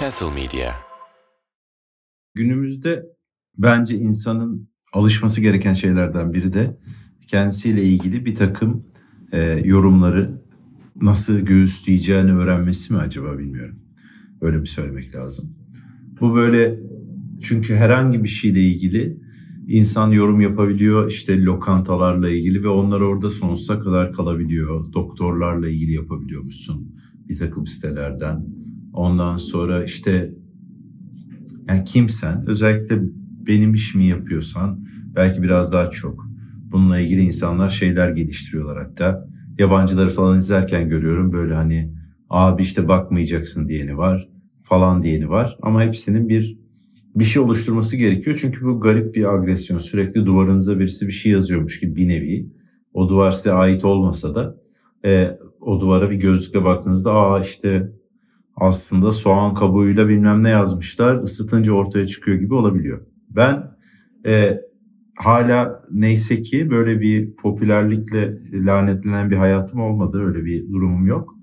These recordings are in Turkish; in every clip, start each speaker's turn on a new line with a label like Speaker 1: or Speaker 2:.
Speaker 1: Castle Media.
Speaker 2: Günümüzde bence insanın alışması gereken şeylerden biri de kendisiyle ilgili bir takım e, yorumları nasıl göğüsleyeceğini öğrenmesi mi acaba bilmiyorum. Öyle mi söylemek lazım? Bu böyle çünkü herhangi bir şeyle ilgili insan yorum yapabiliyor işte lokantalarla ilgili ve onlar orada sonsuza kadar kalabiliyor. Doktorlarla ilgili yapabiliyor musun bir takım sitelerden. Ondan sonra işte yani kimsen özellikle benim işimi yapıyorsan belki biraz daha çok bununla ilgili insanlar şeyler geliştiriyorlar hatta. Yabancıları falan izlerken görüyorum böyle hani abi işte bakmayacaksın diyeni var falan diyeni var ama hepsinin bir bir şey oluşturması gerekiyor. Çünkü bu garip bir agresyon. Sürekli duvarınıza birisi bir şey yazıyormuş gibi bir nevi. O duvar size ait olmasa da e, o duvara bir gözlükle baktığınızda aa işte aslında soğan kabuğuyla bilmem ne yazmışlar ısıtınca ortaya çıkıyor gibi olabiliyor. Ben e, hala neyse ki böyle bir popülerlikle lanetlenen bir hayatım olmadı. Öyle bir durumum yok.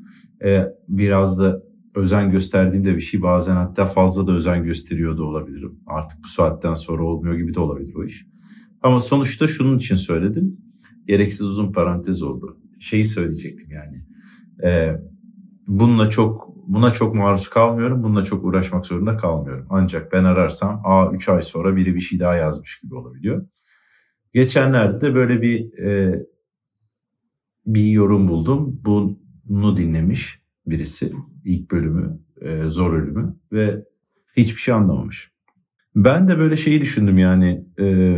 Speaker 2: E, biraz da özen gösterdiğimde bir şey bazen hatta fazla da özen gösteriyor da olabilirim. Artık bu saatten sonra olmuyor gibi de olabilir o iş. Ama sonuçta şunun için söyledim. Gereksiz uzun parantez oldu. Şeyi söyleyecektim yani. E, bununla çok buna çok maruz kalmıyorum. Bununla çok uğraşmak zorunda kalmıyorum. Ancak ben ararsam a 3 ay sonra biri bir şey daha yazmış gibi olabiliyor. Geçenlerde böyle bir e, bir yorum buldum. Bunu dinlemiş birisi ilk bölümü, e, zor ölümü ve hiçbir şey anlamamış. Ben de böyle şeyi düşündüm yani e,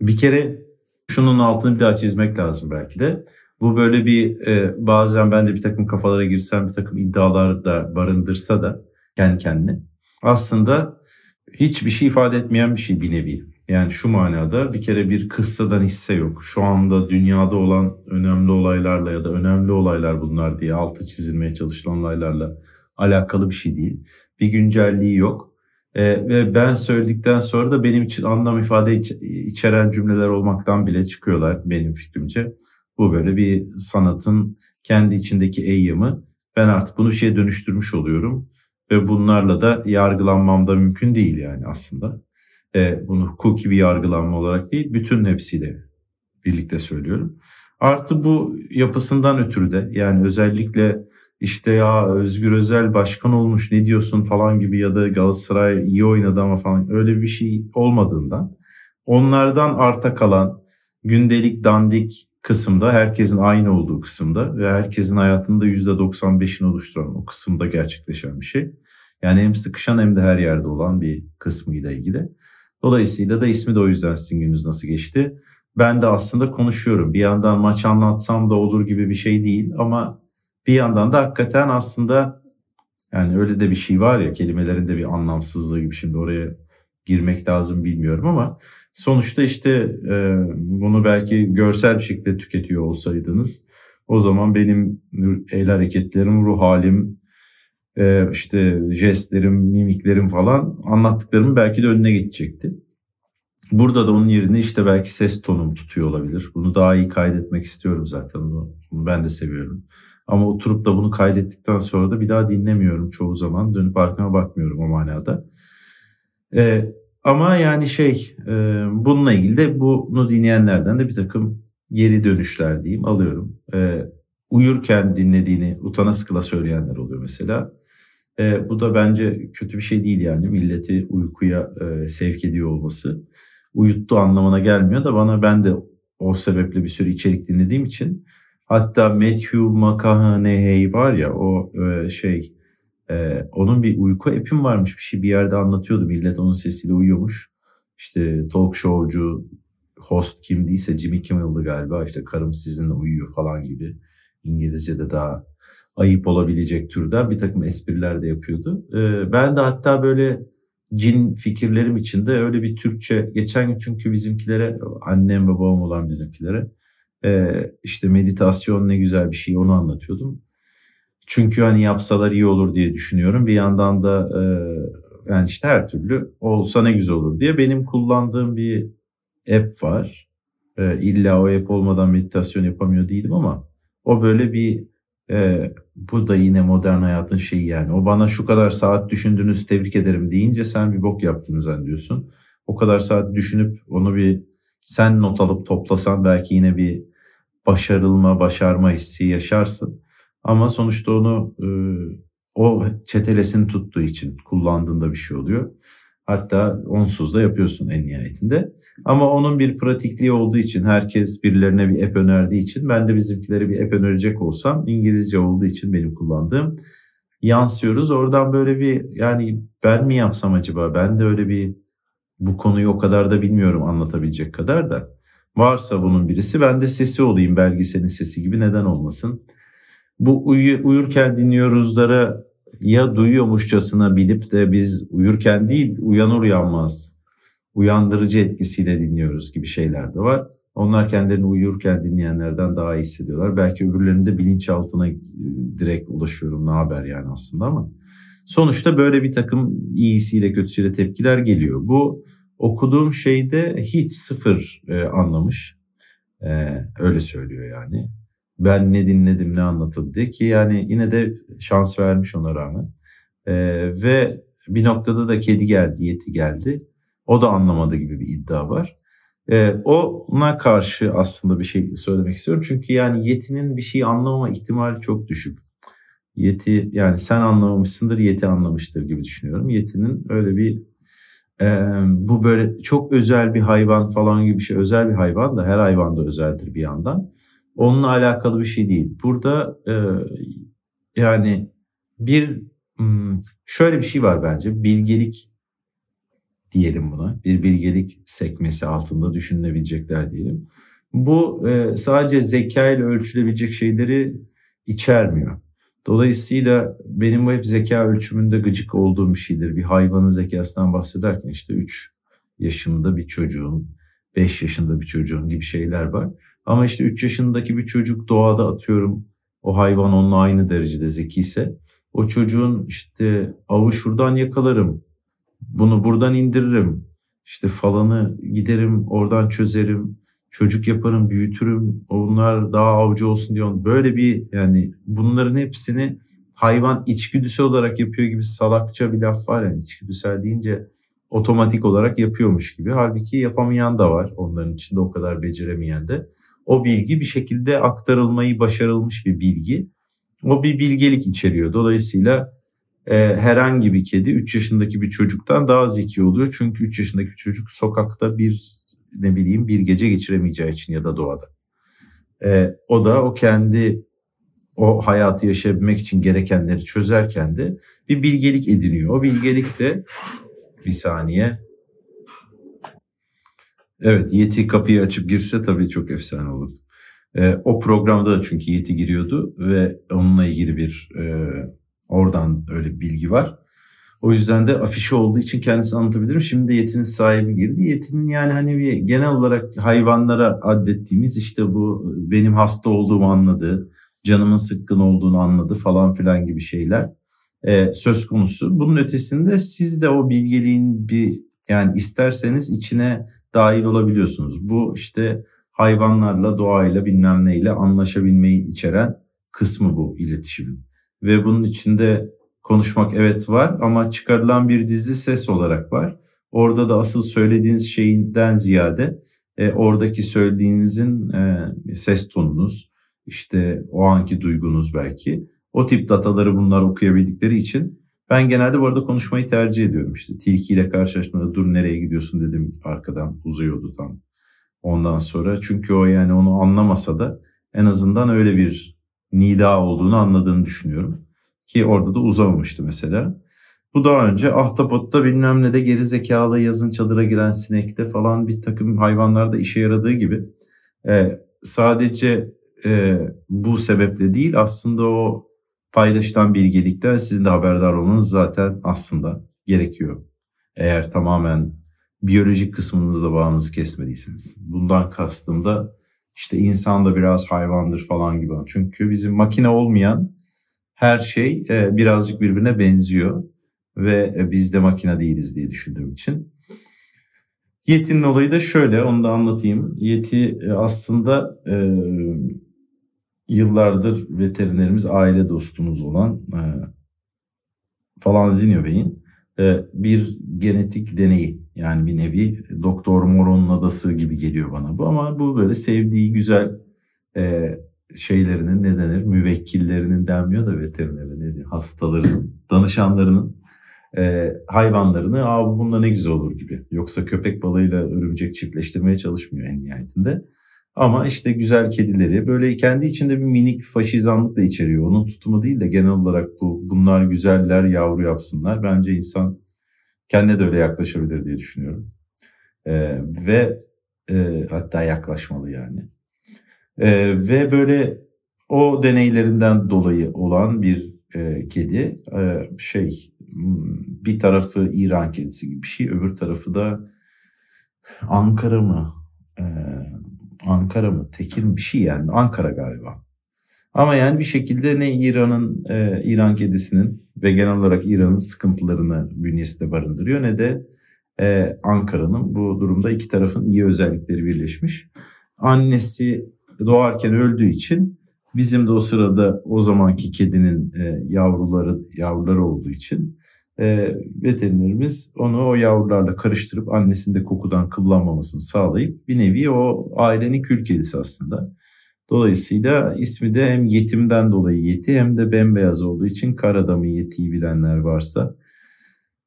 Speaker 2: bir kere şunun altını bir daha çizmek lazım belki de. Bu böyle bir e, bazen ben de bir takım kafalara girsem bir takım iddialar da barındırsa da kendi kendine aslında hiçbir şey ifade etmeyen bir şey bir nevi. Yani şu manada bir kere bir kıssadan hisse yok. Şu anda dünyada olan önemli olaylarla ya da önemli olaylar bunlar diye altı çizilmeye çalışılan olaylarla alakalı bir şey değil. Bir güncelliği yok. Ee, ve ben söyledikten sonra da benim için anlam ifade içeren cümleler olmaktan bile çıkıyorlar benim fikrimce. Bu böyle bir sanatın kendi içindeki eyyamı. Ben artık bunu bir şeye dönüştürmüş oluyorum. Ve bunlarla da yargılanmam da mümkün değil yani aslında. E, bunu hukuki bir yargılanma olarak değil, bütün hepsiyle birlikte söylüyorum. Artı bu yapısından ötürü de yani özellikle işte ya Özgür Özel başkan olmuş ne diyorsun falan gibi ya da Galatasaray iyi oynadı ama falan öyle bir şey olmadığından onlardan arta kalan gündelik dandik kısımda herkesin aynı olduğu kısımda ve herkesin hayatında %95'ini oluşturan o kısımda gerçekleşen bir şey. Yani hem sıkışan hem de her yerde olan bir kısmıyla ilgili. Dolayısıyla da ismi de o yüzden sizin gününüz nasıl geçti. Ben de aslında konuşuyorum. Bir yandan maç anlatsam da olur gibi bir şey değil ama bir yandan da hakikaten aslında yani öyle de bir şey var ya kelimelerin de bir anlamsızlığı gibi şimdi oraya girmek lazım bilmiyorum ama sonuçta işte e, bunu belki görsel bir şekilde tüketiyor olsaydınız o zaman benim el hareketlerim, ruh halim, e, işte jestlerim, mimiklerim falan anlattıklarımın belki de önüne geçecekti. Burada da onun yerine işte belki ses tonum tutuyor olabilir. Bunu daha iyi kaydetmek istiyorum zaten. Bunu, ben de seviyorum. Ama oturup da bunu kaydettikten sonra da bir daha dinlemiyorum çoğu zaman. Dönüp arkama bakmıyorum o manada. Ee, ama yani şey e, bununla ilgili de bunu dinleyenlerden de bir takım geri dönüşler diyeyim alıyorum. Ee, uyurken dinlediğini utana sıkıla söyleyenler oluyor mesela. E, bu da bence kötü bir şey değil yani milleti uykuya e, sevk ediyor olması. Uyuttu anlamına gelmiyor da bana ben de o sebeple bir sürü içerik dinlediğim için hatta Matthew McConaughey var ya o e, şey e, onun bir uyku epim varmış bir şey bir yerde anlatıyordu millet onun sesiyle uyuyormuş. İşte talk showcu host kimdiyse Jimmy Kimmel'dı galiba işte karım sizinle uyuyor falan gibi İngilizce'de daha ayıp olabilecek türden bir takım espriler de yapıyordu. Ee, ben de hatta böyle cin fikirlerim içinde öyle bir Türkçe geçen gün çünkü bizimkilere annem ve babam olan bizimkilere e, işte meditasyon ne güzel bir şey onu anlatıyordum. Çünkü hani yapsalar iyi olur diye düşünüyorum. Bir yandan da e, yani işte her türlü olsa ne güzel olur diye benim kullandığım bir app var. E, illa o app olmadan meditasyon yapamıyor değilim ama o böyle bir e, bu da yine modern hayatın şeyi yani. O bana şu kadar saat düşündünüz tebrik ederim deyince sen bir bok yaptığını zannediyorsun. O kadar saat düşünüp onu bir sen not alıp toplasan belki yine bir başarılma, başarma hissi yaşarsın. Ama sonuçta onu e, o çetelesini tuttuğu için kullandığında bir şey oluyor. Hatta onsuz da yapıyorsun en nihayetinde. Ama onun bir pratikliği olduğu için herkes birilerine bir app önerdiği için ben de bizimkileri bir app önerecek olsam İngilizce olduğu için benim kullandığım yansıyoruz. Oradan böyle bir yani ben mi yapsam acaba ben de öyle bir bu konuyu o kadar da bilmiyorum anlatabilecek kadar da. Varsa bunun birisi ben de sesi olayım belgeselin sesi gibi neden olmasın. Bu uyu, uyurken dinliyoruzlara ya duyuyormuşçasına bilip de biz uyurken değil uyanır uyanmaz uyandırıcı etkisiyle dinliyoruz gibi şeyler de var. Onlar kendilerini uyurken dinleyenlerden daha iyi hissediyorlar. Belki öbürlerinde bilinçaltına e, direkt ulaşıyorum ne haber yani aslında ama. Sonuçta böyle bir takım iyisiyle kötüsüyle tepkiler geliyor. Bu okuduğum şeyde hiç sıfır e, anlamış. E, öyle söylüyor yani. Ben ne dinledim ne anlatıldı ki yani yine de şans vermiş ona rağmen. E, ve bir noktada da kedi geldi, yeti geldi. O da anlamadı gibi bir iddia var. E, ona karşı aslında bir şey söylemek istiyorum. Çünkü yani yetinin bir şeyi anlamama ihtimali çok düşük. Yeti yani sen anlamamışsındır yeti anlamıştır gibi düşünüyorum. Yetinin öyle bir e, bu böyle çok özel bir hayvan falan gibi bir şey. Özel bir hayvan da her hayvan da özeldir bir yandan. Onunla alakalı bir şey değil. Burada e, yani bir hmm, şöyle bir şey var bence. Bilgelik diyelim buna. Bir bilgelik sekmesi altında düşünülebilecekler diyelim. Bu e, sadece zeka ile ölçülebilecek şeyleri içermiyor. Dolayısıyla benim bu hep zeka ölçümünde gıcık olduğum bir şeydir. Bir hayvanın zekasından bahsederken işte 3 yaşında bir çocuğun, 5 yaşında bir çocuğun gibi şeyler var. Ama işte 3 yaşındaki bir çocuk doğada atıyorum o hayvan onunla aynı derecede zekiyse o çocuğun işte avı şuradan yakalarım, bunu buradan indiririm. İşte falanı giderim oradan çözerim. Çocuk yaparım, büyütürüm. Onlar daha avcı olsun diyor. Böyle bir yani bunların hepsini hayvan içgüdüsel olarak yapıyor gibi salakça bir laf var yani içgüdüsel deyince otomatik olarak yapıyormuş gibi. Halbuki yapamayan da var onların içinde o kadar beceremeyen de. O bilgi bir şekilde aktarılmayı başarılmış bir bilgi. O bir bilgelik içeriyor. Dolayısıyla e, herhangi bir kedi 3 yaşındaki bir çocuktan daha zeki oluyor. Çünkü 3 yaşındaki çocuk sokakta bir ne bileyim bir gece geçiremeyeceği için ya da doğada. E, o da o kendi o hayatı yaşayabilmek için gerekenleri çözerken de bir bilgelik ediniyor. O bilgelik de bir saniye. Evet Yeti kapıyı açıp girse tabii çok efsane olurdu. E, o programda da çünkü Yeti giriyordu ve onunla ilgili bir e, Oradan öyle bir bilgi var. O yüzden de afişi olduğu için kendisini anlatabilirim. Şimdi de yetinin sahibi girdi. Yetinin yani hani bir genel olarak hayvanlara adettiğimiz işte bu benim hasta olduğumu anladı, canımın sıkkın olduğunu anladı falan filan gibi şeyler e, söz konusu. Bunun ötesinde siz de o bilgeliğin bir yani isterseniz içine dahil olabiliyorsunuz. Bu işte hayvanlarla, doğayla bilmem neyle anlaşabilmeyi içeren kısmı bu iletişimin ve bunun içinde konuşmak evet var ama çıkarılan bir dizi ses olarak var. Orada da asıl söylediğiniz şeyinden ziyade e, oradaki söylediğinizin e, ses tonunuz, işte o anki duygunuz belki. O tip dataları bunlar okuyabildikleri için ben genelde bu arada konuşmayı tercih ediyorum. İşte tilkiyle karşılaşmada dur nereye gidiyorsun dedim arkadan uzuyordu tam. Ondan sonra çünkü o yani onu anlamasa da en azından öyle bir nida olduğunu anladığını düşünüyorum. Ki orada da uzamamıştı mesela. Bu daha önce ahtapotta bilmem ne de geri zekalı yazın çadıra giren sinekte falan bir takım hayvanlarda işe yaradığı gibi e, sadece e, bu sebeple değil aslında o paylaşılan bilgelikten sizin de haberdar olmanız zaten aslında gerekiyor. Eğer tamamen biyolojik kısmınızda bağınızı kesmediyseniz. Bundan kastım da işte insan da biraz hayvandır falan gibi. Çünkü bizim makine olmayan her şey e, birazcık birbirine benziyor ve e, biz de makine değiliz diye düşündüğüm için. Yeti'nin olayı da şöyle, onu da anlatayım. Yeti e, aslında yıllardır veterinerimiz aile dostumuz olan e, Falanzinho Bey'in e, bir genetik deneyi. Yani bir nevi Doktor Moron'un adası gibi geliyor bana bu ama bu böyle sevdiği güzel e, şeylerinin ne denir müvekkillerinin denmiyor da veterinere ne diyor hastaların danışanlarının e, hayvanlarını Aa, bu bunda ne güzel olur gibi. Yoksa köpek balığıyla örümcek çiftleştirmeye çalışmıyor en nihayetinde. Ama işte güzel kedileri böyle kendi içinde bir minik faşizanlık da içeriyor. Onun tutumu değil de genel olarak bu bunlar güzeller yavru yapsınlar. Bence insan kendine de öyle yaklaşabilir diye düşünüyorum. Ee, ve e, hatta yaklaşmalı yani. Ee, ve böyle o deneylerinden dolayı olan bir e, kedi e, şey hmm, bir tarafı İran kedisi gibi bir şey öbür tarafı da Ankara mı e, Ankara mı Tekir mi bir şey yani Ankara galiba. Ama yani bir şekilde ne İran'ın e, İran kedisinin ve genel olarak İran'ın sıkıntılarını bünyesinde barındırıyor ne de e, Ankara'nın bu durumda iki tarafın iyi özellikleri birleşmiş. Annesi doğarken öldüğü için bizim de o sırada o zamanki kedinin e, yavruları yavruları olduğu için e, veterinerimiz onu o yavrularla karıştırıp annesinde kokudan kıllanmamasını sağlayıp bir nevi o ailenin kül kedisi aslında. Dolayısıyla ismi de hem yetimden dolayı yeti hem de bembeyaz olduğu için kar adamı yetiyi bilenler varsa,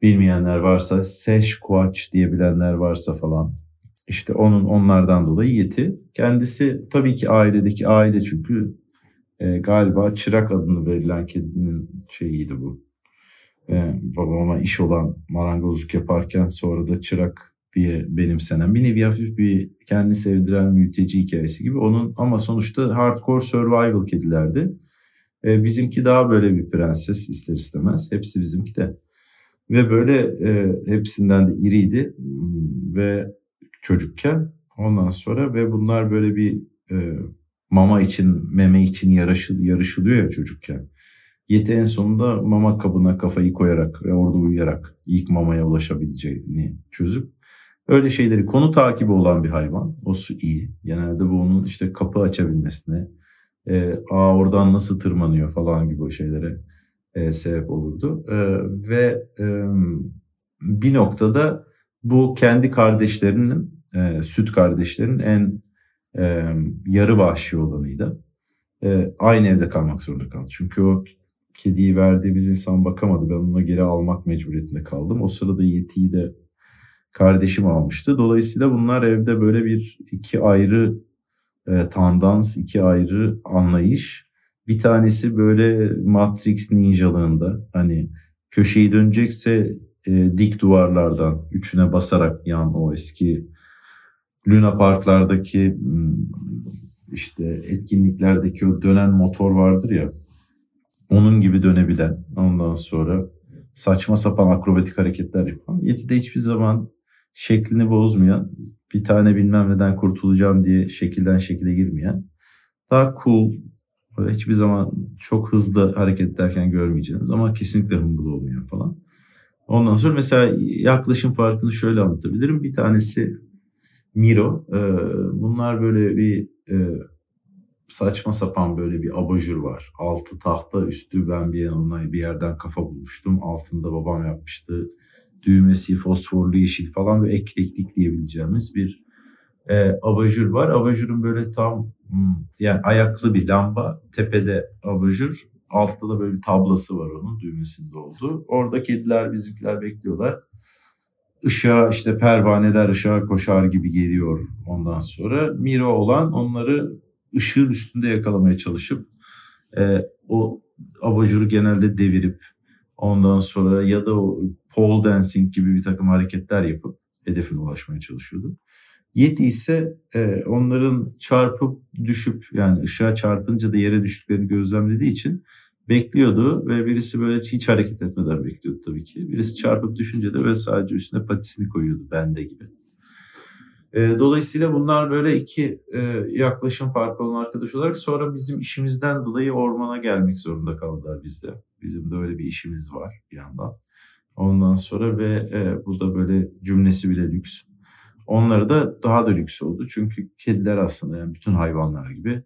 Speaker 2: bilmeyenler varsa, Sasquatch diye bilenler varsa falan işte onun onlardan dolayı yeti. Kendisi tabii ki ailedeki aile çünkü e, galiba çırak adını verilen kedinin şeyiydi bu e, babama iş olan marangozluk yaparken sonra da çırak diye benimsenen bir nevi hafif bir kendi sevdiren mülteci hikayesi gibi onun ama sonuçta hardcore survival kedilerdi. E, bizimki daha böyle bir prenses ister istemez. Hepsi bizimki de. Ve böyle e, hepsinden de iriydi hmm, ve çocukken ondan sonra ve bunlar böyle bir e, mama için meme için yarışıl, yarışılıyor ya çocukken. Yeti en sonunda mama kabına kafayı koyarak ve orada uyuyarak ilk mamaya ulaşabileceğini çözüp öyle şeyleri konu takibi olan bir hayvan. O su iyi. Genelde bu onun işte kapı açabilmesine, e, aa oradan nasıl tırmanıyor falan gibi o şeylere e, sebep olurdu. E, ve e, bir noktada bu kendi kardeşlerinin, e, süt kardeşlerinin en e, yarı vahşi olanıydı. E, aynı evde kalmak zorunda kaldı. Çünkü o kediyi verdiğimiz insan bakamadı. Ben onu geri almak mecburiyetinde kaldım. O sırada Yeti'yi de kardeşim almıştı. Dolayısıyla bunlar evde böyle bir iki ayrı e, tandans, iki ayrı anlayış. Bir tanesi böyle Matrix ninjalığında hani köşeyi dönecekse e, dik duvarlardan üçüne basarak yan o eski Luna Parklardaki hmm, işte etkinliklerdeki o dönen motor vardır ya onun gibi dönebilen ondan sonra saçma sapan akrobatik hareketler yapan Yeti'de hiçbir zaman şeklini bozmayan bir tane bilmem neden kurtulacağım diye şekilden şekile girmeyen daha cool hiçbir zaman çok hızlı hareket ederken görmeyeceğiniz ama kesinlikle humble olmayan falan. Ondan sonra mesela yaklaşım farkını şöyle anlatabilirim. Bir tanesi Miro. Bunlar böyle bir saçma sapan böyle bir abajur var. Altı tahta üstü ben bir ona bir yerden kafa bulmuştum. Altında babam yapmıştı. Düğmesi fosforlu yeşil falan ve eklektik diyebileceğimiz bir e, abajur var. Abajurun böyle tam hmm, yani ayaklı bir lamba. Tepede abajur. Altta da böyle bir tablası var onun düğmesinde olduğu. Orada kediler bizimkiler bekliyorlar. Işığa işte pervaneler ışığa koşar gibi geliyor ondan sonra. Miro olan onları ışığın üstünde yakalamaya çalışıp e, o abajuru genelde devirip ondan sonra ya da o pole dancing gibi bir takım hareketler yapıp hedefine ulaşmaya çalışıyordu. Yeti ise e, onların çarpıp düşüp yani ışığa çarpınca da yere düştüklerini gözlemlediği için bekliyordu ve birisi böyle hiç hareket etmeden bekliyordu tabii ki. Birisi çarpıp düşünce de böyle sadece üstüne patisini koyuyordu bende gibi. E, dolayısıyla bunlar böyle iki e, yaklaşım farkı olan arkadaş olarak sonra bizim işimizden dolayı ormana gelmek zorunda kaldılar bizde. Bizim de öyle bir işimiz var bir yandan. Ondan sonra ve e, bu da böyle cümlesi bile lüks. Onları da daha da lüks oldu. Çünkü kediler aslında yani bütün hayvanlar gibi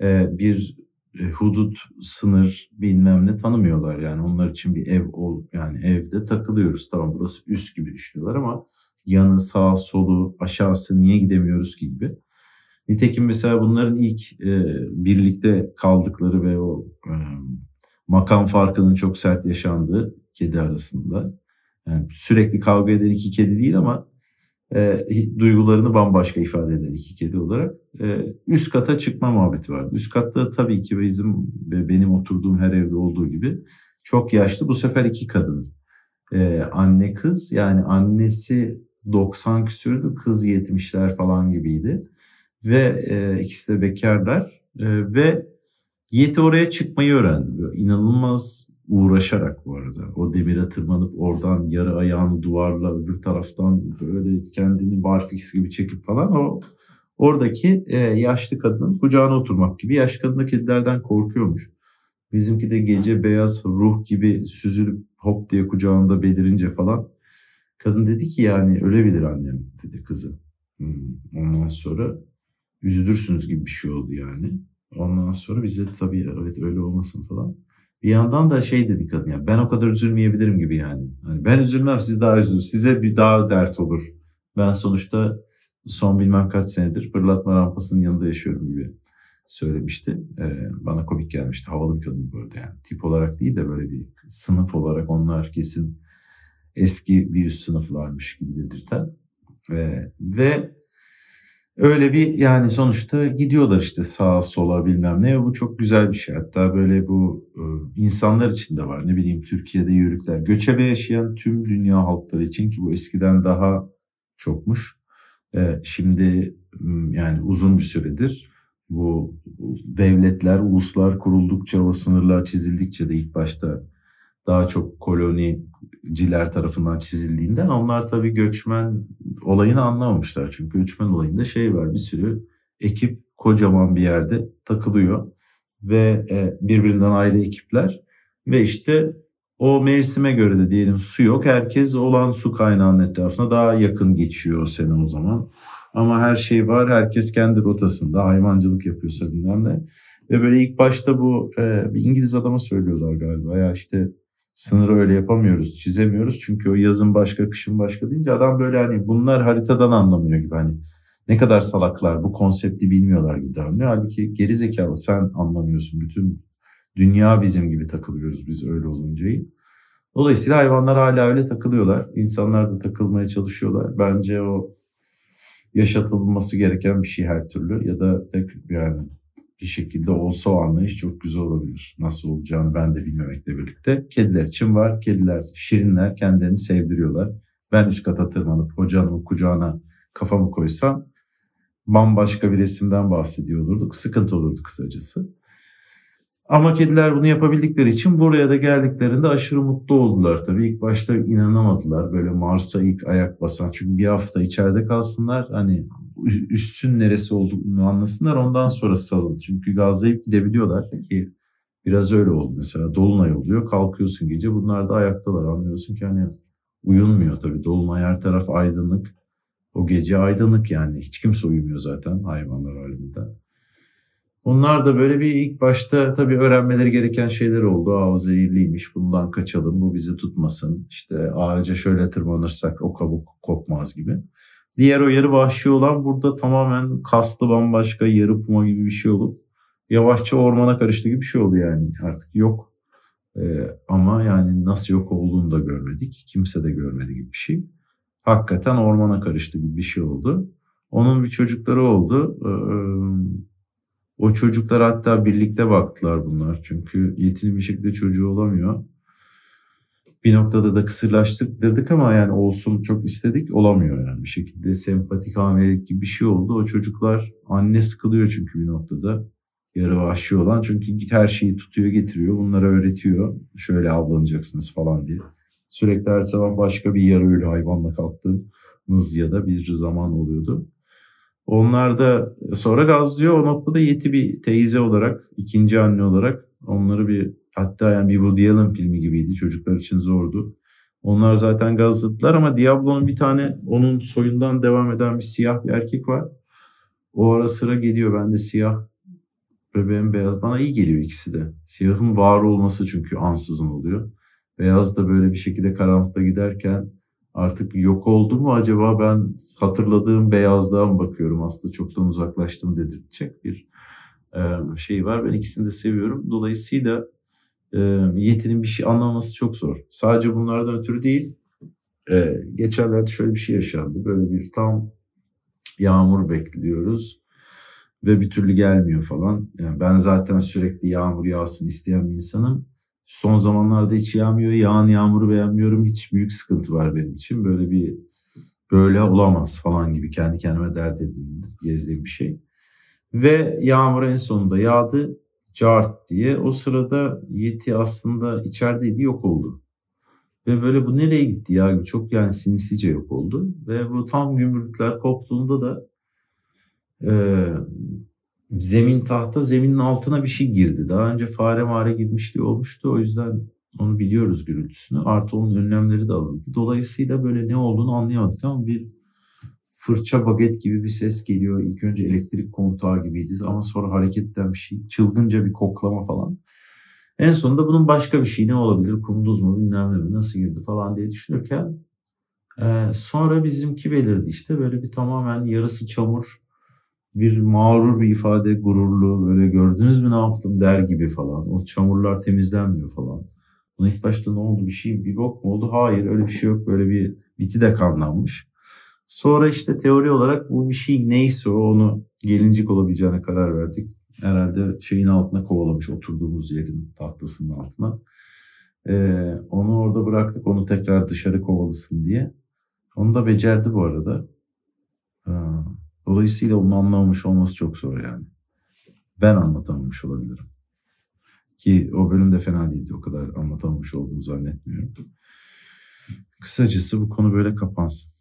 Speaker 2: e, bir hudut, sınır bilmem ne tanımıyorlar. Yani onlar için bir ev ol yani evde takılıyoruz. Tamam burası üst gibi düşünüyorlar ama yanı, sağ, solu, aşağısı niye gidemiyoruz gibi. Nitekim mesela bunların ilk e, birlikte kaldıkları ve o e, makam farkının çok sert yaşandığı kedi arasında. Yani sürekli kavga eden iki kedi değil ama e, duygularını bambaşka ifade eden iki kedi olarak e, üst kata çıkma muhabbeti vardı. Üst katta tabii ki bizim ve benim oturduğum her evde olduğu gibi çok yaşlı bu sefer iki kadın. E, anne kız yani annesi 90 küsürdü kız 70'ler falan gibiydi. Ve e, ikisi de bekarlar e, ve Yeti oraya çıkmayı öğrendi. Böyle inanılmaz uğraşarak bu arada. O demire tırmanıp oradan yarı ayağını duvarla öbür taraftan böyle kendini barfix gibi çekip falan o oradaki e, yaşlı kadının kucağına oturmak gibi. Yaşlı kadın da kedilerden korkuyormuş. Bizimki de gece beyaz ruh gibi süzülüp hop diye kucağında belirince falan. Kadın dedi ki yani ölebilir annem dedi kızı. Hmm. Ondan sonra üzülürsünüz gibi bir şey oldu yani. Ondan sonra bize tabii evet öyle olmasın falan. Bir yandan da şey dedi kadın ya ben o kadar üzülmeyebilirim gibi yani. yani ben üzülmem siz daha üzülür. Size bir daha dert olur. Ben sonuçta son bilmem kaç senedir fırlatma rampasının yanında yaşıyorum gibi söylemişti. Ee, bana komik gelmişti. Havalı bir kadın bu yani. Tip olarak değil de böyle bir sınıf olarak onlar kesin eski bir üst sınıflarmış gibi dedirten. Ee, ve Öyle bir yani sonuçta gidiyorlar işte sağa sola bilmem ne. Bu çok güzel bir şey. Hatta böyle bu e, insanlar için de var. Ne bileyim Türkiye'de yörükler. Göçebe yaşayan tüm dünya halkları için ki bu eskiden daha çokmuş. E, şimdi yani uzun bir süredir bu devletler, uluslar kuruldukça, o sınırlar çizildikçe de ilk başta daha çok koloniciler tarafından çizildiğinden onlar tabii göçmen olayını anlamamışlar. Çünkü göçmen olayında şey var bir sürü ekip kocaman bir yerde takılıyor ve e, birbirinden ayrı ekipler ve işte o mevsime göre de diyelim su yok. Herkes olan su kaynağının etrafına daha yakın geçiyor o sene o zaman. Ama her şey var. Herkes kendi rotasında hayvancılık yapıyorsa bilmem ne. Ve böyle ilk başta bu e, bir İngiliz adama söylüyorlar galiba. Ya işte sınırı öyle yapamıyoruz, çizemiyoruz. Çünkü o yazın başka, kışın başka deyince adam böyle hani bunlar haritadan anlamıyor gibi hani ne kadar salaklar bu konsepti bilmiyorlar gibi davranıyor. Halbuki geri zekalı sen anlamıyorsun. Bütün dünya bizim gibi takılıyoruz biz öyle olunca. Dolayısıyla hayvanlar hala öyle takılıyorlar. İnsanlar da takılmaya çalışıyorlar. Bence o yaşatılması gereken bir şey her türlü ya da tek yani bir şekilde olsa o anlayış çok güzel olabilir. Nasıl olacağını ben de bilmemekle birlikte. Kediler için var. Kediler şirinler kendilerini sevdiriyorlar. Ben üst kata tırmanıp hocanın kucağına kafamı koysam bambaşka bir resimden bahsediyor olurduk. Sıkıntı olurdu kısacası. Ama kediler bunu yapabildikleri için buraya da geldiklerinde aşırı mutlu oldular tabii. İlk başta inanamadılar böyle Mars'a ilk ayak basan. Çünkü bir hafta içeride kalsınlar hani üstün neresi olduğunu anlasınlar ondan sonra salın. Çünkü gazlayıp gidebiliyorlar ki biraz öyle oldu mesela. Dolunay oluyor kalkıyorsun gece bunlar da ayaktalar anlıyorsun ki hani uyunmuyor tabii. Dolunay her taraf aydınlık. O gece aydınlık yani hiç kimse uyumuyor zaten hayvanlar aleminde. Onlar da böyle bir ilk başta tabii öğrenmeleri gereken şeyler oldu. Aa o zehirliymiş bundan kaçalım bu bizi tutmasın. İşte ağaca şöyle tırmanırsak o kabuk kopmaz gibi. Diğer o yarı vahşi olan burada tamamen kaslı bambaşka yarı puma gibi bir şey olup yavaşça ormana karıştı gibi bir şey oldu yani artık yok. Ee, ama yani nasıl yok olduğunu da görmedik. Kimse de görmedi gibi bir şey. Hakikaten ormana karıştı gibi bir şey oldu. Onun bir çocukları oldu. Ee, o çocuklar hatta birlikte baktılar bunlar. Çünkü yetimli bir şekilde çocuğu olamıyor. Bir noktada da kısırlaştırdık ama yani olsun çok istedik olamıyor yani bir şekilde sempatik hamilelik gibi bir şey oldu. O çocuklar anne sıkılıyor çünkü bir noktada yarı vahşi olan çünkü her şeyi tutuyor getiriyor bunlara öğretiyor şöyle avlanacaksınız falan diye. Sürekli her sabah başka bir yarı ölü hayvanla kalktığımız ya da bir zaman oluyordu. Onlar da sonra gazlıyor. O noktada Yeti bir teyze olarak, ikinci anne olarak onları bir hatta yani bir Woody Allen filmi gibiydi. Çocuklar için zordu. Onlar zaten gazladılar ama Diablo'nun bir tane onun soyundan devam eden bir siyah bir erkek var. O ara sıra geliyor. Ben de siyah ve bembeyaz. Bana iyi geliyor ikisi de. Siyahın var olması çünkü ansızın oluyor. Beyaz da böyle bir şekilde karanlıkta giderken artık yok oldu mu acaba ben hatırladığım beyazlığa mı bakıyorum aslında çoktan uzaklaştım dedirtecek bir e, şey var. Ben ikisini de seviyorum. Dolayısıyla e, Yeti'nin bir şey anlaması çok zor. Sadece bunlardan ötürü değil. E, geçenlerde şöyle bir şey yaşandı. Böyle bir tam yağmur bekliyoruz ve bir türlü gelmiyor falan. Yani ben zaten sürekli yağmur yağsın isteyen bir insanım. Son zamanlarda hiç yağmıyor. Yağan yağmuru beğenmiyorum. Hiç büyük sıkıntı var benim için. Böyle bir böyle olamaz falan gibi kendi kendime dert edindim. Gezdiğim bir şey. Ve yağmur en sonunda yağdı. Cart diye. O sırada Yeti aslında içerideydi yok oldu. Ve böyle bu nereye gitti ya? Çok yani sinsice yok oldu. Ve bu tam gümrükler koptuğunda da e, zemin tahta zeminin altına bir şey girdi. Daha önce fare mare girmişti olmuştu. O yüzden onu biliyoruz gürültüsünü. Artı onun önlemleri de alındı. Dolayısıyla böyle ne olduğunu anlayamadık ama bir fırça baget gibi bir ses geliyor. İlk önce elektrik kontağı gibiydi ama sonra hareketten bir şey. Çılgınca bir koklama falan. En sonunda bunun başka bir şey ne olabilir? Kunduz mu bilmem ne mi nasıl girdi falan diye düşünürken e, sonra bizimki belirdi işte böyle bir tamamen yarısı çamur bir mağrur bir ifade gururlu böyle gördünüz mü ne yaptım der gibi falan. O çamurlar temizlenmiyor falan. Buna ilk başta ne oldu bir şey bir bok mu oldu? Hayır öyle bir şey yok böyle bir biti de kanlanmış. Sonra işte teori olarak bu bir şey neyse onu gelincik olabileceğine karar verdik. Herhalde şeyin altına kovalamış oturduğumuz yerin tahtasının altına. Ee, onu orada bıraktık onu tekrar dışarı kovalasın diye. Onu da becerdi bu arada. Ee, dolayısıyla onu anlamamış olması çok zor yani. Ben anlatamamış olabilirim. Ki o bölüm de fena değildi. O kadar anlatamamış olduğumu zannetmiyorum. Kısacası bu konu böyle kapansın.